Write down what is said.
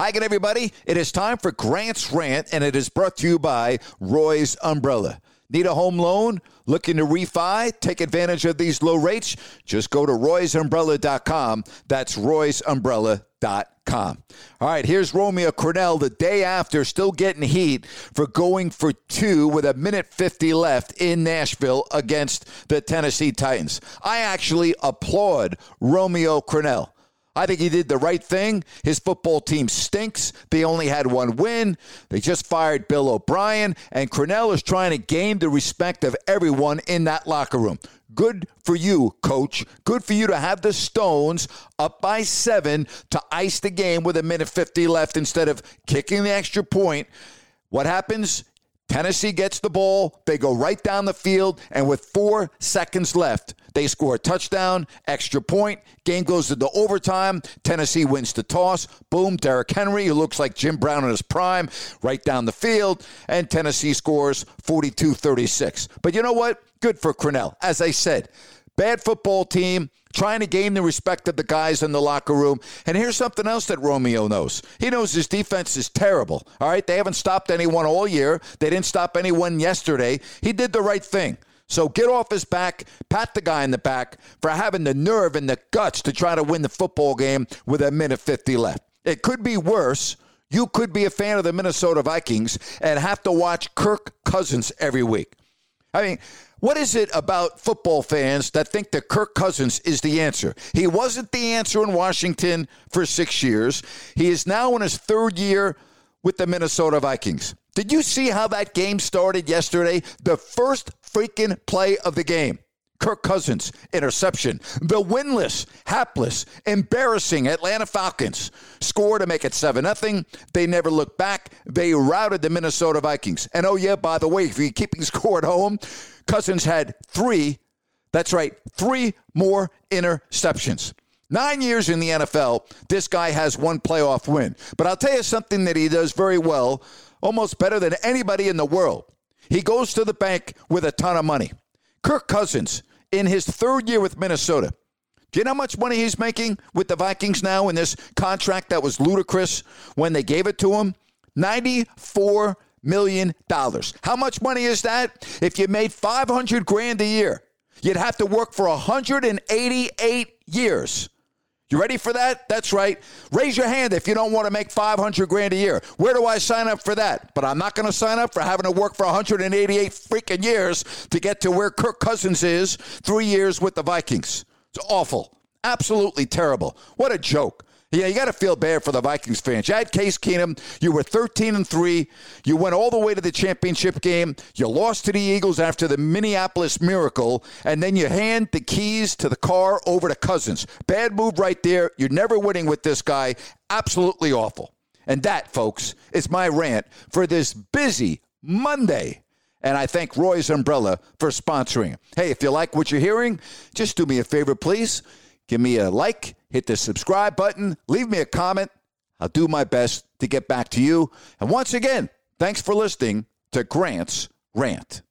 Hi again, everybody. It is time for Grant's Rant, and it is brought to you by Roy's Umbrella. Need a home loan? Looking to refi? Take advantage of these low rates? Just go to roysumbrella.com. That's roysumbrella.com. All right, here's Romeo Crennel the day after, still getting heat for going for two with a minute 50 left in Nashville against the Tennessee Titans. I actually applaud Romeo Crennel. I think he did the right thing. His football team stinks. They only had one win. They just fired Bill O'Brien, and Crennel is trying to gain the respect of everyone in that locker room. Good for you, coach. Good for you to have the Stones up by seven to ice the game with a minute 50 left instead of kicking the extra point. What happens? Tennessee gets the ball. They go right down the field, and with four seconds left, they score a touchdown, extra point. Game goes into overtime. Tennessee wins the toss. Boom, Derrick Henry, who looks like Jim Brown in his prime, right down the field, and Tennessee scores 42 36. But you know what? Good for Crennel. As I said, bad football team trying to gain the respect of the guys in the locker room. And here's something else that Romeo knows. He knows his defense is terrible. All right, they haven't stopped anyone all year. They didn't stop anyone yesterday. He did the right thing. So get off his back, pat the guy in the back for having the nerve and the guts to try to win the football game with a minute 50 left. It could be worse. You could be a fan of the Minnesota Vikings and have to watch Kirk Cousins every week. I mean, what is it about football fans that think that Kirk Cousins is the answer? He wasn't the answer in Washington for six years. He is now in his third year with the Minnesota Vikings. Did you see how that game started yesterday? The first freaking play of the game. Kirk Cousins, interception. The winless, hapless, embarrassing Atlanta Falcons score to make it 7 0. They never looked back. They routed the Minnesota Vikings. And oh, yeah, by the way, if you're keeping score at home, Cousins had three, that's right, three more interceptions. Nine years in the NFL, this guy has one playoff win. But I'll tell you something that he does very well, almost better than anybody in the world. He goes to the bank with a ton of money. Kirk Cousins, in his third year with Minnesota, do you know how much money he's making with the Vikings now in this contract that was ludicrous when they gave it to him? $94 million. How much money is that? If you made 500 grand a year, you'd have to work for 188 years. You ready for that? That's right. Raise your hand if you don't want to make 500 grand a year. Where do I sign up for that? But I'm not going to sign up for having to work for 188 freaking years to get to where Kirk Cousins is three years with the Vikings. It's awful. Absolutely terrible. What a joke. Yeah, you got to feel bad for the Vikings fans. You had Case Keenum. You were 13 and 3. You went all the way to the championship game. You lost to the Eagles after the Minneapolis miracle. And then you hand the keys to the car over to Cousins. Bad move right there. You're never winning with this guy. Absolutely awful. And that, folks, is my rant for this busy Monday. And I thank Roy's Umbrella for sponsoring. Hey, if you like what you're hearing, just do me a favor, please. Give me a like, hit the subscribe button, leave me a comment. I'll do my best to get back to you. And once again, thanks for listening to Grant's Rant.